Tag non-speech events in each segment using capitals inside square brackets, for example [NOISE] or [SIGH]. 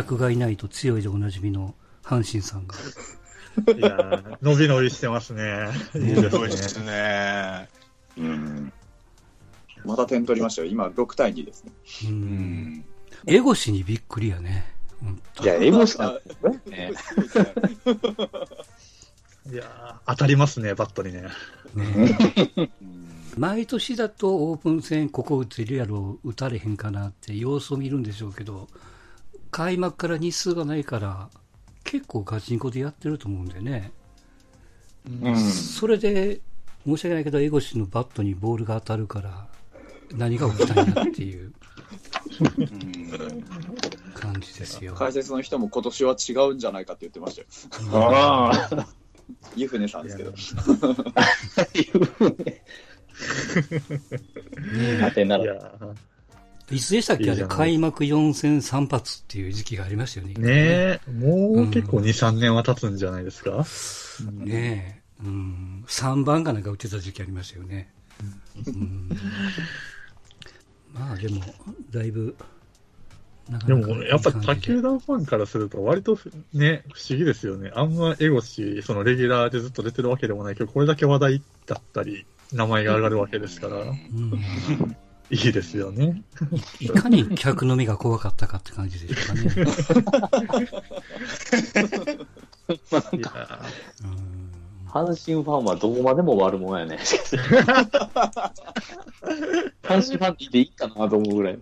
客がいないと強いでおなじみの阪神さんが。いやー伸び伸びしてますね。いいですそうですね。ね。うん。また点取りましたよ。今、6対2ですね。う。うんん。エゴシにびっくりやね。うんいや、エゴシなね。いやー当たりますね、バットにね。ね毎年だとオープン戦ここ打てるやろ、打たれへんかなって様子を見るんでしょうけど、開幕から日数がないから、結構ガチンコでやってると思うんでね。うん。それで、申し訳ないけど、エゴシのバットにボールが当たるから、何が起きたんやっていう感じですよ。解説の人も今年は違うんじゃないかって言ってましたよ。ああ。湯船さんですけど。当 [LAUGHS] てないやら。いつでしたっけ？あれ、開幕4戦3発っていう時期がありましたよね。ーねえ、もう結構2、3年は経つんじゃないですか？ねえ。うん。3番かなんか打ってた時期ありましたよね。うん。まあでも、だいぶ、なかでなかも、やっぱいい感じで他球団ファンからすると、割とね、不思議ですよね。あんまエゴシ、そのレギュラーでずっと出てるわけでもないけど、これだけ話題だったり、名前が上がるわけですから、うん。いいですよね。いかに客の目が怖かったかって感じでしょうかね。阪神ファンはどこまでも悪者やね。[LAUGHS] 阪神ファンっていいかなと思うぐらい。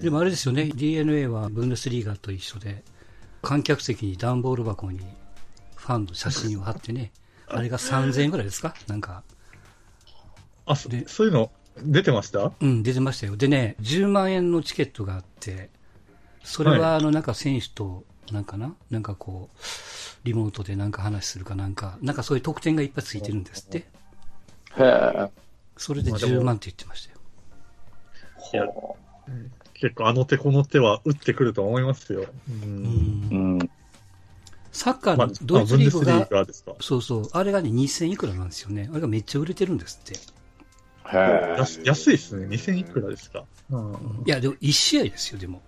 でもあれですよね、DNA はブンデスリーガと一緒で、観客席に段ボール箱にファンの写真を貼ってね、あれが3000円ぐらいですか？なんか、あ、そでそういうの出てました？うん、出てましたよ。でね、10万円のチケットがあって、それはあの、なんか選手と、なんかな？なんかこう、リモートでなんか話するかなんか、なんかそういう特典がいっぱいついてるんですって。へえ。それでまあでも10万って言ってましたよ。いや結構あの手この手は打ってくると思いますよ。うん。サッカーまあの、ドイツリーグが。そうそう、あれがね、2000いくらなんですよね。あれがめっちゃ売れてるんですって。安安いですね。2000いくらですか？うんいや、でも1試合ですよ、でも。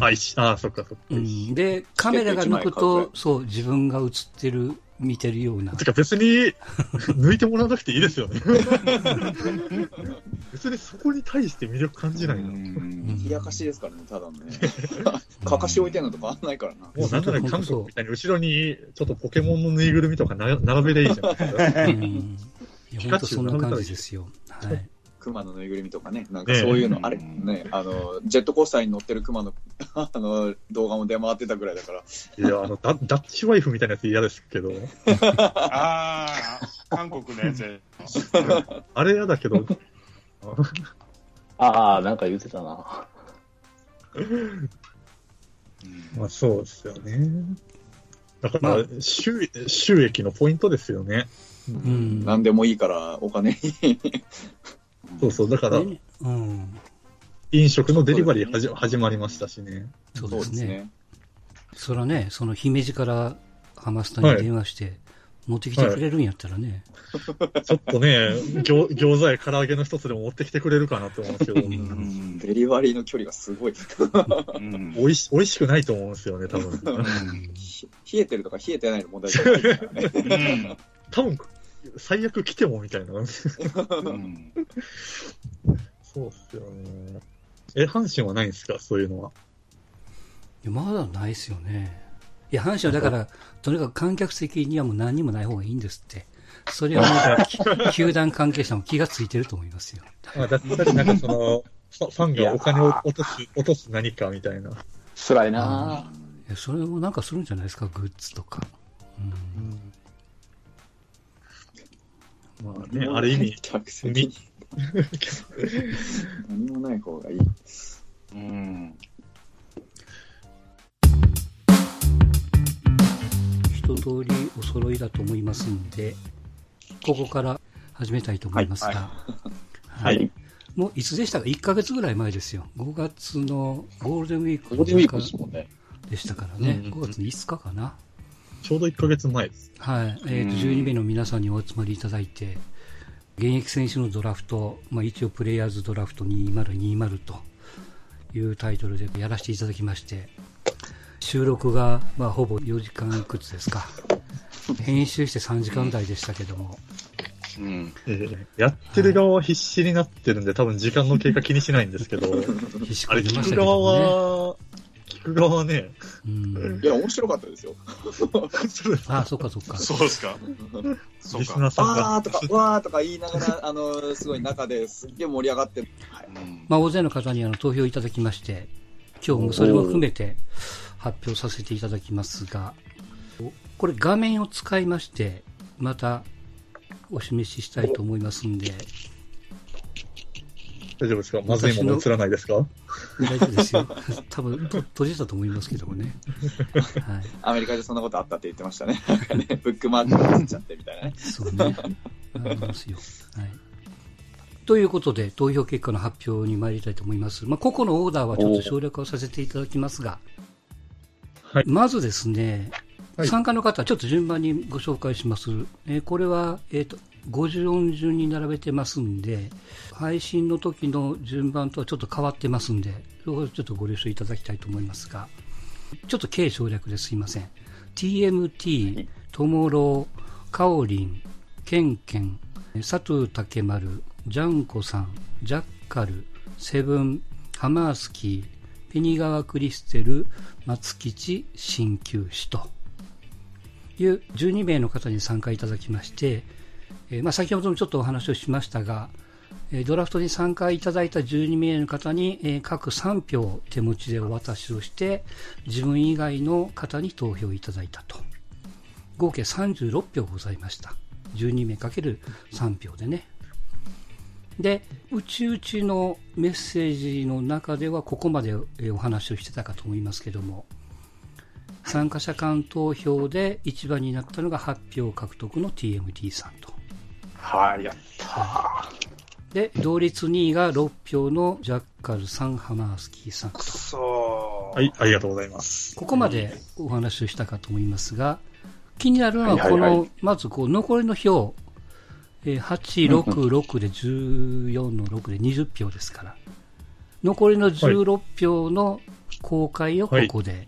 あ、一あ、そっかそっか。うん、で、カメラが抜くと、そう、自分が映ってる、見てるような。てか別に抜いてもらわなくていいですよね。別にそこに対して魅力感じないな。冷やかしですからね、ただのね。かかし置いてんのとかあんないからな。うなんなら韓国みたいに後ろにちょっとポケモンのぬいぐるみとかな並べでいいじゃないですか。うん。いや、本当そんな感じですよ。はい。熊のぬいぐるみとかね、なんかそういうの、あれ、ね、あの、ジェットコースターに乗ってる熊の、[LAUGHS] あの、動画も出回ってたぐらいだから、いや、あの、ダダッチワイフみたいなやつ嫌ですけど、[LAUGHS] ああ、韓国のやつや。[LAUGHS] あれ嫌だけど、ああ、なんか言ってたな。まあそうですよね。だかまあら、収収益のポイントですよね。うん。何でもいいからお金に。そうそう、だから、ねうん。飲食のデリバリーはじ始まりましたしね。そうですね。。そらね、その姫路からハマスタに電話して、持ってきてくれるんやったらね。ちょっとね、餃餃子や唐揚げの一つでも持ってきてくれるかなと思うんですけど、デリバリーの距離がすごい。うん美味し美味しくないと思うんですよね、多分。ひ冷えてるとか冷えてないの問題じゃないですからね。多分、最悪来てもみたいな。うんそうっすよね。え、阪神はないんですか？そういうのは。いやまだないですよね。いや、阪神はだから、とにかく観客席にはもう何にもない方がいいんですって。それはもう、き [LAUGHS] 球団関係者も気がついてると思いますよ。まあ、だったりなんかその、ファファンがお金を落とす、落とす何かみたいな。辛いな。いやそれもなんかするんじゃないですか、グッズとか。うんまあね、ある意味、客席に。何もない方がいい。うん一通りお揃いだと思いますんで、ここから始めたいと思いますが、はいははい。もういつでしたか ?1 ヶ月ぐらい前ですよ。5月のゴールデンウィークゴールデンウィークでしたからね。うん5月の5日かな。ちょうど1ヶ月前です。はい。えっ、と、うん12名の皆さんにお集まりいただいて、現役選手のドラフト、まあ一応プレイヤーズドラフト2020というタイトルでやらせていただきまして、収録が、まあ、ほぼ4時間いくつですか。編集して3時間台でしたけども。うん。えーやってる側は必死になってるんで、多分時間の経過気にしないんですけど、[LAUGHS] 必死あれこいてましたけ聞く側どは、聞く側はね、ね。うんい。や、面白かったですよ。あ、そっかそっか。そうですか？そうか。リスナーさんがあーとか、わーとか言いながら、[LAUGHS] あの、すごい中ですっげえ盛り上がってる。はいうんまあ、大勢の方にあの投票いただきまして、今日もそれも含めて発表させていただきますが、これ画面を使いまして、またお示ししたいと思いますんで、大丈夫ですか？まずいもの映らないですか？大丈夫ですよ。[LAUGHS] 多分と閉じたと思いますけどもね。はい。アメリカでそんなことあったって言ってましたね。ねブックマークがつっちゃってみたいなね。そうね。ありますよ。はい。ということで、投票結果の発表に参りたいと思います。まあ、個々のオーダーはちょっと省略をさせていただきますが、はいまずですね、はい参加の方、ちょっと順番にご紹介します。えーこれは、えっ、と、50音順に並べてますんで、配信の時の順番とはちょっと変わってますんで、そこをちょっとご了承いただきたいと思いますが、ちょっと軽省略ですいません。TMT、トモロー、カオリン、ケンケン、佐藤竹丸、ジャンコさん、ジャッカル、セブン、ハマースキー、ペニガワクリステル、松吉、鍼灸師という12名の方に参加いただきまして、えーまあ、先ほどもちょっとお話をしましたが、えードラフトに参加いただいた12名の方に、えー各3票手持ちでお渡しをして、自分以外の方に投票いただいたと。合計36票ございました。12名かける3票でね。で、うちうちのメッセージの中ではここまでお話をしてたかと思いますけども、参加者間投票で一番になったのが8票獲得の TMT さんと。はい、やったで、同率2位が6票のジャッカルさん、ハマースキーさん。と。そはい、ありがとうございます。ここまでお話をしたかと思いますが、気になるのは、はいはいこの、はいまずこう、残りの票、えー8、6、6で14の6で20票ですから、残りの16票の公開をここで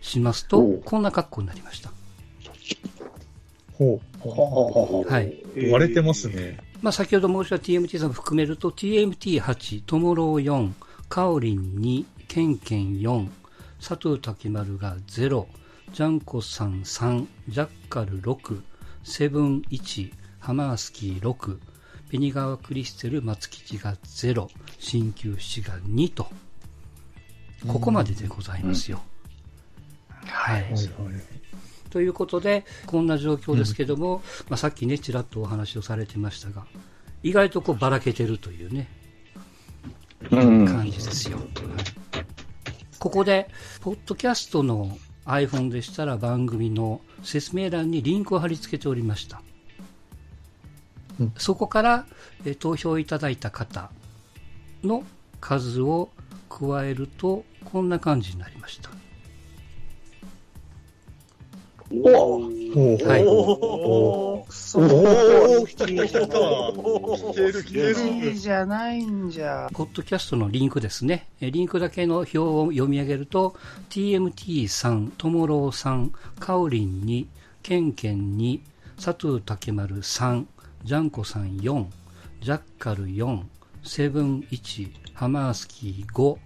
しますと、おう。こんな格好になりました。はい。う、割れてますね。まあ、先ほど申した TMT さんも含めると TMT8、トモロー4、カオリン2、ケンケン4、佐藤竹丸が0、ジャンコさん3、ジャッカル6、セブン1、ハマースキー6、ペニガワクリステル松吉が0、鍼灸師が2と、ここまででございますよ。はい。はいはい。ということで、こんな状況ですけども、まあ、さっきね、ちらっとお話をされてましたが、意外とこうばらけてるというね、うん。感じですよ。はいここで、ポッドキャストの iPhone でしたら番組の説明欄にリンクを貼り付けておりました。うんそこからえ投票いただいた方の数を加えると、こんな感じになりました。おはい。おー。おー。来た来た来た来た来てる来ていいるじゃないんじゃ。ポッドキャストのリンクですね。えリンクだけの表を読み上げると、TMT3、トモロー。3、カオリン2、ケンケン2、佐藤竹丸3、ジャンコさん4、ジャッカル4、セブン1、ハマー。スキー。5、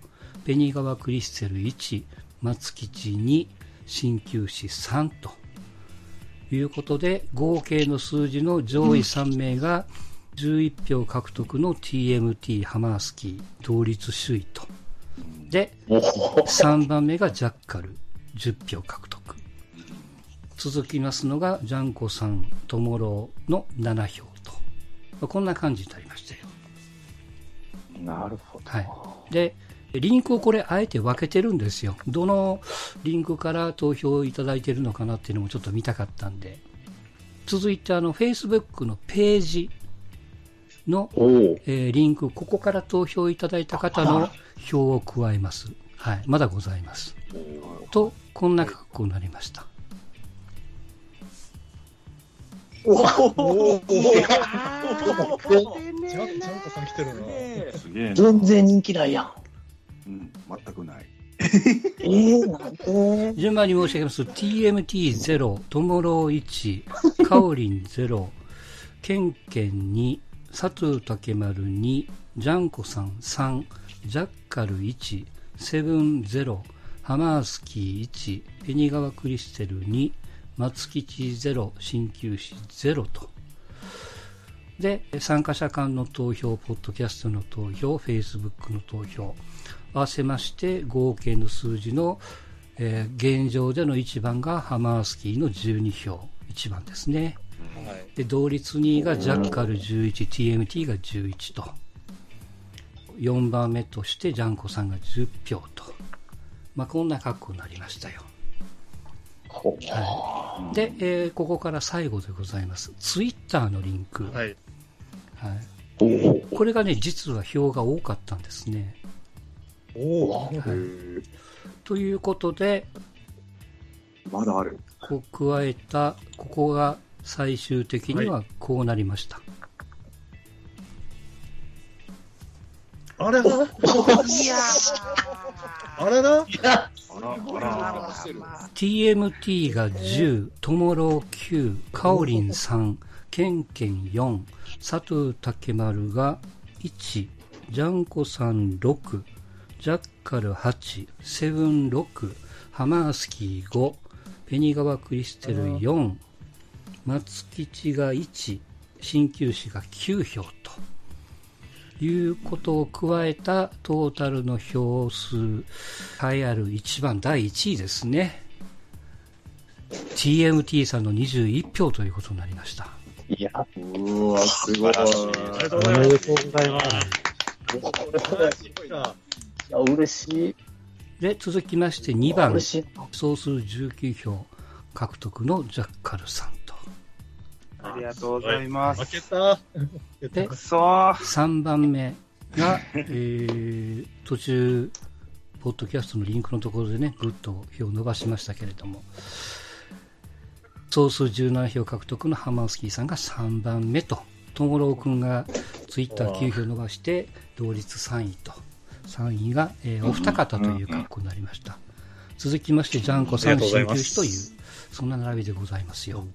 ペニガワクリステル1、松吉2、鍼灸師3ということで、合計の数字の上位3名が11票獲得の TMT ハマースキー同率首位と。で、お3番目がジャッカル10票獲得。続きますのがジャンコさん、トモローの7票と。こんな感じになりましたよ。なるほど。はい。で、リンクをこれあえて分けてるんですよ。どのリンクから投票いただいてるのかなっていうのもちょっと見たかったんで。続いてあの Facebook のページの、おお。えーリンク、ここから投票いただいた方の票を加えます。はい。まだございます。と、こんな格好になりました。おーおーちちゃんちゃんこさん来てるな。すげえな。全然人気ないやん。うん、全くない。えー、なんで順番に申し上げますと、TMT0、トモロー1、カオリン0、ケンケン2、佐藤竹丸2、ジャンコさん3、ジャッカル1、セブン0、ハマースキー1、ペニガワクリステル2、松吉0、鍼灸師0と。で、参加者間の投票、ポッドキャストの投票、フェイスブックの投票、合わせまして合計の数字の、えー現状での1番がハマースキーの12票、1番ですね。はい。で、同率2位がジャッカル11、TMT が11と。4番目としてジャンコさんが10票と。まあ、こんな格好になりましたよ。はい。で、えーここから最後でございます。ツイッターのリンク。はい。はい。これがね、実は票が多かったんですね。おお。はい。ということで、まだある。こう加えた、ここが最終的にはこうなりました。あれだ？あれだ？あら、あら、TMT が10、トモロー9、カオリン3、ケンケン4、佐藤竹丸が1、ジャンコさん6、ジャッカル8、セブン6、ハマースキー5、ペニガワクリステル4、松吉が1、鍼灸師が9票と。いうことを加えたトータルの票数、栄えある一番第1位ですね。TMT さんの21票ということになりました。いや、うわ、すごい。ありがとうおございます。めでとうございます。嬉しい。で、続きまして2番。総数19票獲得のジャッカルさんと。ありがとうございます。負けた。でくそー。3番目が、[LAUGHS] えー、途中、ポッドキャストのリンクのところでね、ぐっと票を伸ばしましたけれども、総数17票獲得のハマースキーさんが3番目と、トモロー君がツイッター9票伸ばして、同率3位と、3位が、えーお二方という格好になりました。続きまして、ジャンコさん、鍼灸師という、そんな並びでございますよ。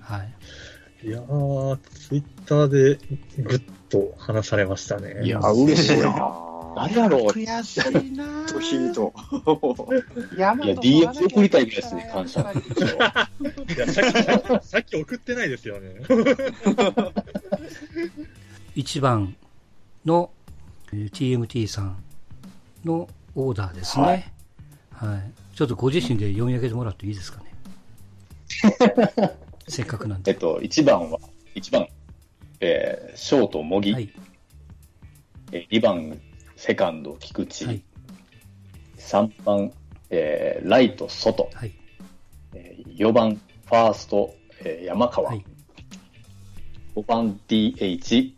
はい。いやー、ツイッターでぐっと話されましたね。いや、嬉しいな。何やろう。い悔しいなーとヒート。[LAUGHS] や、DM 送りたいぐらいですね、感謝。いやさっき、さっき送ってないですよね。[LAUGHS] 1番のえー TMT さんのオーダーですね。はい。ちょっとご自身で読み上げてもらっていいですかね？[LAUGHS] せっかくなんで。えっと、1番は、1番、えー、ショート、模擬、はい。えー、2番、セカンド、菊池、はい。3番、えー、ライト、外、はい。えー、4番、ファースト、えー、山川、はい。5番、DH、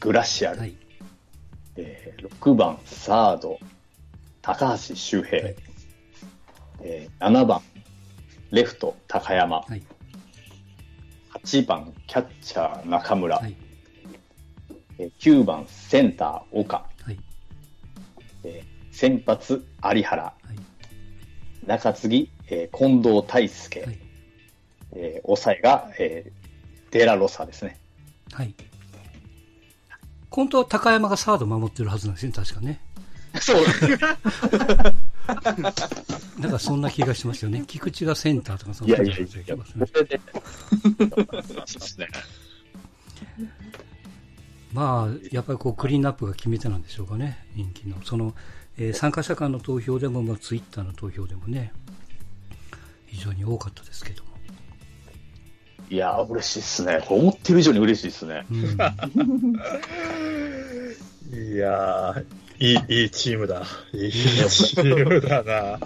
グラシアル、はい。えー、6番、サード、高橋周平、はいえー、7番、レフト、高山、はい。8番、キャッチャー、中村、はい。えー9番、センター、岡、はい。えー先発、有原、はい。中継ぎ、えー近藤大輔、はいえー抑えが、えーデラロサですね。はい。本当は高山がサード守ってるはずなんですね、確かね。そう。[LAUGHS] なんかそんな気がしますよね。菊池がセンターとかそんいな感やいやいや、じがしますね。まあ、やっぱりこうクリーンナップが決め手なんでしょうかね、人気の。その、えー参加者間の投票でも、まあ、ツイッターの投票でもね、非常に多かったですけども。いやー、嬉しいっすね。思ってる以上に嬉しいっすね。うん、[LAUGHS] いやー、いい、いいチームだ。いいチームだな。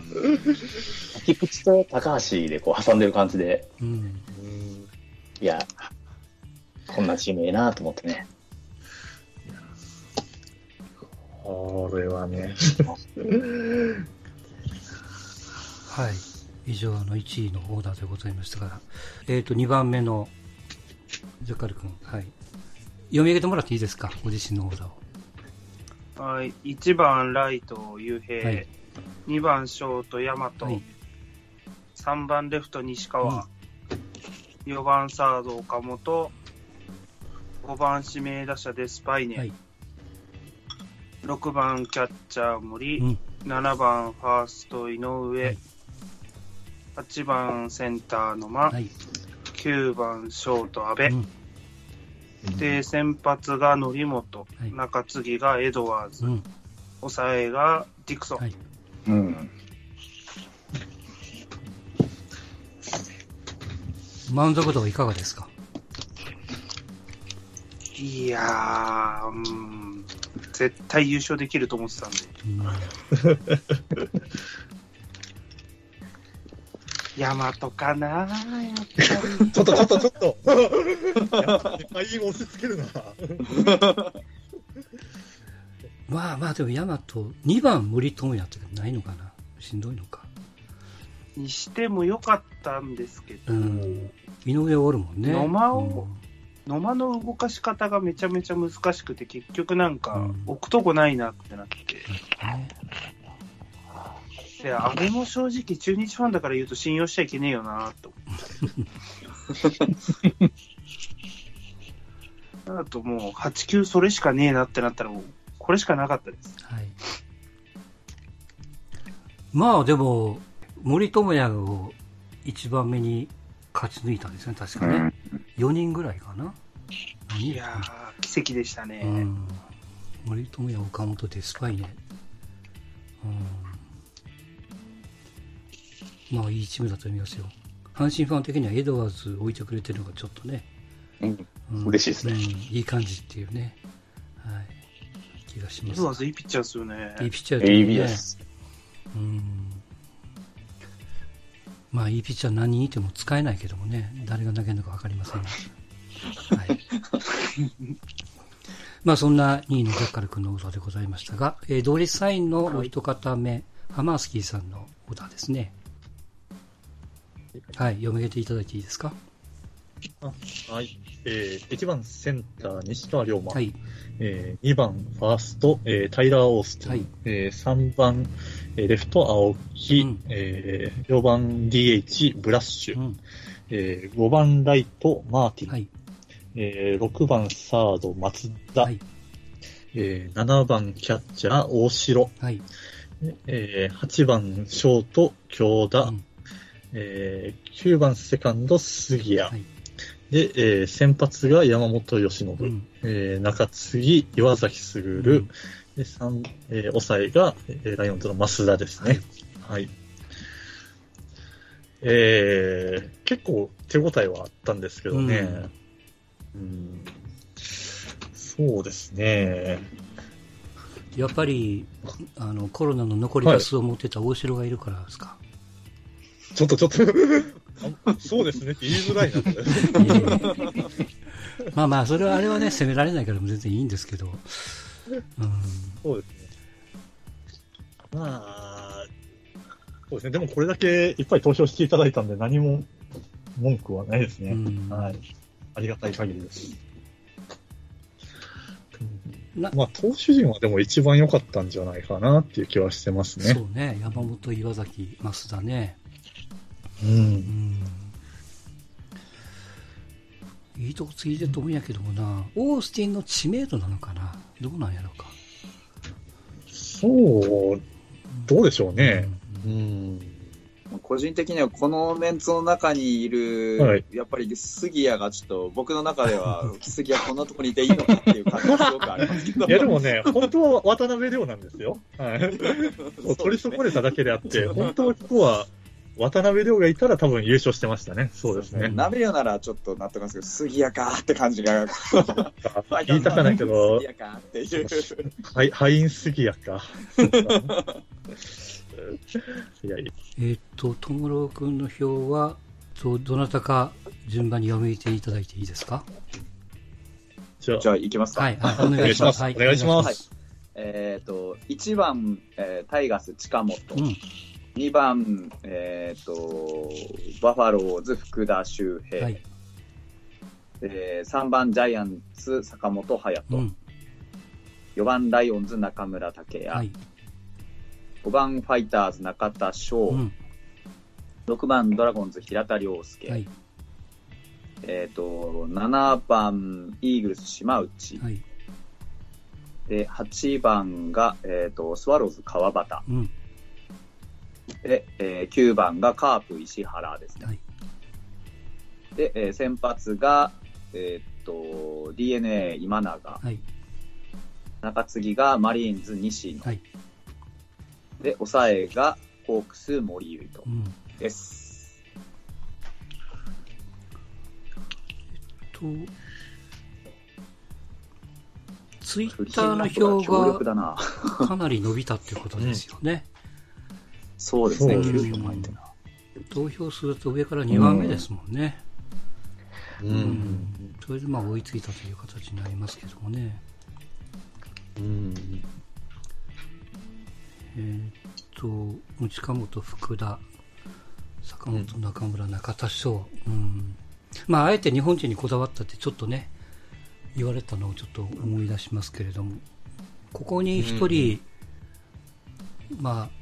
菊池と高橋でこう挟んでる感じで、うん、うんいや、こんなチームええなと思ってね。これはね。はい。以上の1位のオーダーでございましたが、えっ、と、2番目の、ジャカル君、はい。読み上げてもらっていいですか？ご自身のオーダーを。はい。1番、ライト、ゆうへい。はい。2番ショート、大和、はい。3番レフト、西川、4番サード、岡本、5番指名打者、デスパイネ、はい。6番キャッチャー、森、うん。7番ファースト、井上、はい8番センター、野間、はい。9番ショート、阿部、うんで、先発が則本、はい中継ぎがエドワーズ、うん。抑えがディクソン。はい。うん。満足度はいかがですか？いやー、うん、絶対優勝できると思ってたんで。[LAUGHS] うんヤマトかな [LAUGHS] やっぱり。ちょっとちょっとちょっと。あ、いい押し付けるな。[LAUGHS] まあまあ、でも、ヤマト、2番森友哉ってないのかなしんどいのか。にしてもよかったんですけど、うん。井上おるもんね。野間を野間の動かし方がめちゃめちゃ難しくて、結局なんかうん、置くとこないなってなって。うんねで、あれも正直中日ファンだから言うと信用しちゃいけねえよなと思。[LAUGHS] あともう8球それしかねえなってなったらもうこれしかなかったです。はい。まあでも、森友哉を一番目に勝ち抜いたんですね、確かね。4人ぐらいかな。4人いやー、奇跡でしたね。うん。森友哉、岡本でスパイね。うん。まあいいチームだと思いますよ。阪神ファン的にはエドワーズ置いてくれてるのがちょっとね。うん。うん嬉しいですねうんいい感じっていうね。はい。気がします。エドワーズいいピッチャーですよね。いいピッチャーです。うんまあ、いいピッチャー何人いても使えないけどもね、誰が投げるのか分かりませんが。[LAUGHS] はい。まあ、そんな2位のジャッカル君の歌でございましたが、えー同率サインのお一方目、ハマースキーさんの歌ですね。はい、読み上げていただいていいですか？はい。えー、1番センター、西川龍馬。はい。えー、2番ファースト、えー、タイラー・オースティン。はいえー、3番、えーレフト、青木。うんえー、4番 DH、ブラッシュ。うん。えー、5番ライト、マーティン。はい。えー、6番サード、松田。はい。えー、7番キャッチャー、大城。はい。えー、8番ショート、京田。うんえー、9番セカンド、杉谷。はいで、えー、先発が山本由伸。うん。えー、中継ぎ、岩崎優。うんで、三えー、抑えが、えーライオンズの増田ですね。はい。えー、結構手応えはあったんですけどね。うんそうですね。やっぱり、あの、コロナの残りガスを持ってた大城がいるからですか？ちょっとちょっとあ、そうですねって言いづらいなまあまあ、それはあれはね、責められないから全然いいんですけど。うん。そうですね。まあ、そうですね。でもこれだけいっぱい投票していただいたんで何も文句はないですね。うんはい。ありがたい限りです。なまあ、投手陣はでも一番良かったんじゃないかなっていう気はしてますね。そうね、山本、岩崎、増田ね。う。うんん。いいとこついてると思うんやけどもな、オースティンの知名度なのかな？どうなんやろうか？そう、どうでしょうね。うんうん。個人的にはこのメンツの中にいる、はいやっぱり杉谷がちょっと僕の中では [LAUGHS] 杉谷こんなとこにいていいのかっていう感じがすごくありますけど。いや、でもね、本当は渡辺亮なんですよ。はい。[LAUGHS] 取り損ねただけであって、本当はここは渡辺亮がいたら多分優勝してましたね。そうですね。鍋よならちょっと納得なんですけど、杉谷かって感じが。言いたかないけど杉、谷かっていう。はい、敗因すぎやか。いやいやえーっと、ともろくんの票は、とどなたか順番に読みていただいていいですか？じゃあじ、ゃあ行きますか。はい、はい、お願いします。お願いしますえっ、と、1番、えータイガース近本。うん、2番、えっ、と、バファローズ福田周平。はい、えー3番ジャイアンツ坂本勇人。うん、4番ライオンズ中村武也。はい、5 5番ファイターズ中田翔、うん。6番ドラゴンズ平田良介、はい。えっ、と、7番イーグルス島内、はい。で、8番が、えっ、と、スワローズ川端、うん。で、えー9番がカープ石原ですね。はい。で、えー先発が、えっ、と、DNA 今永、はい。中継ぎがマリーンズ西野、はい。で、抑えがホークス森唯とうん。です。と、ツイッターの票だな。が [LAUGHS] かなり伸びたってことですよね。そうですね、そう9票も入ってな。投票すると上から2番目ですもんね。ううんん。それでまあ追いついたという形になりますけどもね。うん。えーっと、内川本、福田、坂本、中村、中田翔。うん。まあ、あえて日本人にこだわったってちょっとね、言われたのをちょっと思い出しますけれども、ここに一人、まあ、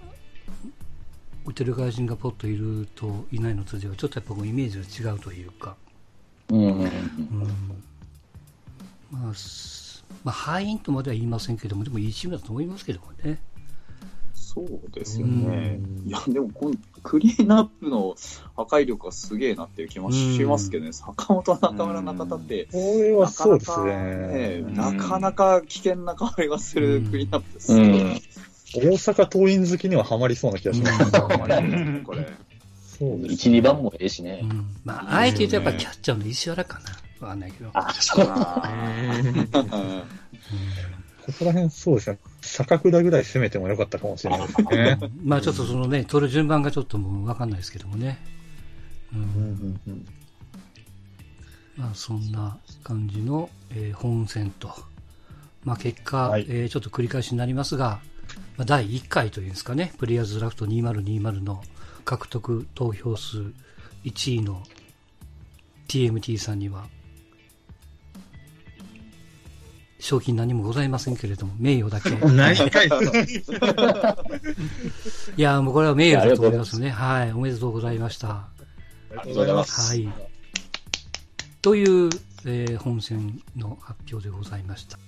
打てる外人がポッといるといないのとでは、ちょっとやっぱこうイメージが違うというか、うん。うんまあ、すまあ、敗因とまでは言いませんけども、でもいいチームだと思いますけどもね。そうですよねう。んいや、でもこのクリーンナップの破壊力がすげえなっていう気もしますけどね。坂本、中村、中田って、これはそうですなかなかね。なかなか危険な香りがするクリーンナップです。うん。大阪桐蔭好きにはハマりそうな気がします。うん [LAUGHS] これ。そうです。1、2番もええしね。うん。まあ、あえて言うとやっぱキャッチャーの石原かな。わかんないけど。あ、そう。あ [LAUGHS] ここら辺そうですね。坂倉ぐらい攻めてもよかったかもしれないですね。まあちょっとそのね、取る順番がちょっともうわかんないですけどもね。う。うんんうんまあそんな感じの、えー本戦と。まあ結果、はいえーちょっと繰り返しになりますが、まあ、第1回というんですかね、プレイヤーズドラフト2020の獲得投票数1位の TMT さんには、賞金何もございませんけれども、名誉だけ。[LAUGHS] [LAUGHS] いや、もうこれは名誉だと思いますね。はい、おめでとうございました。ありがとうございます。はい。という、えー本戦の発表でございました。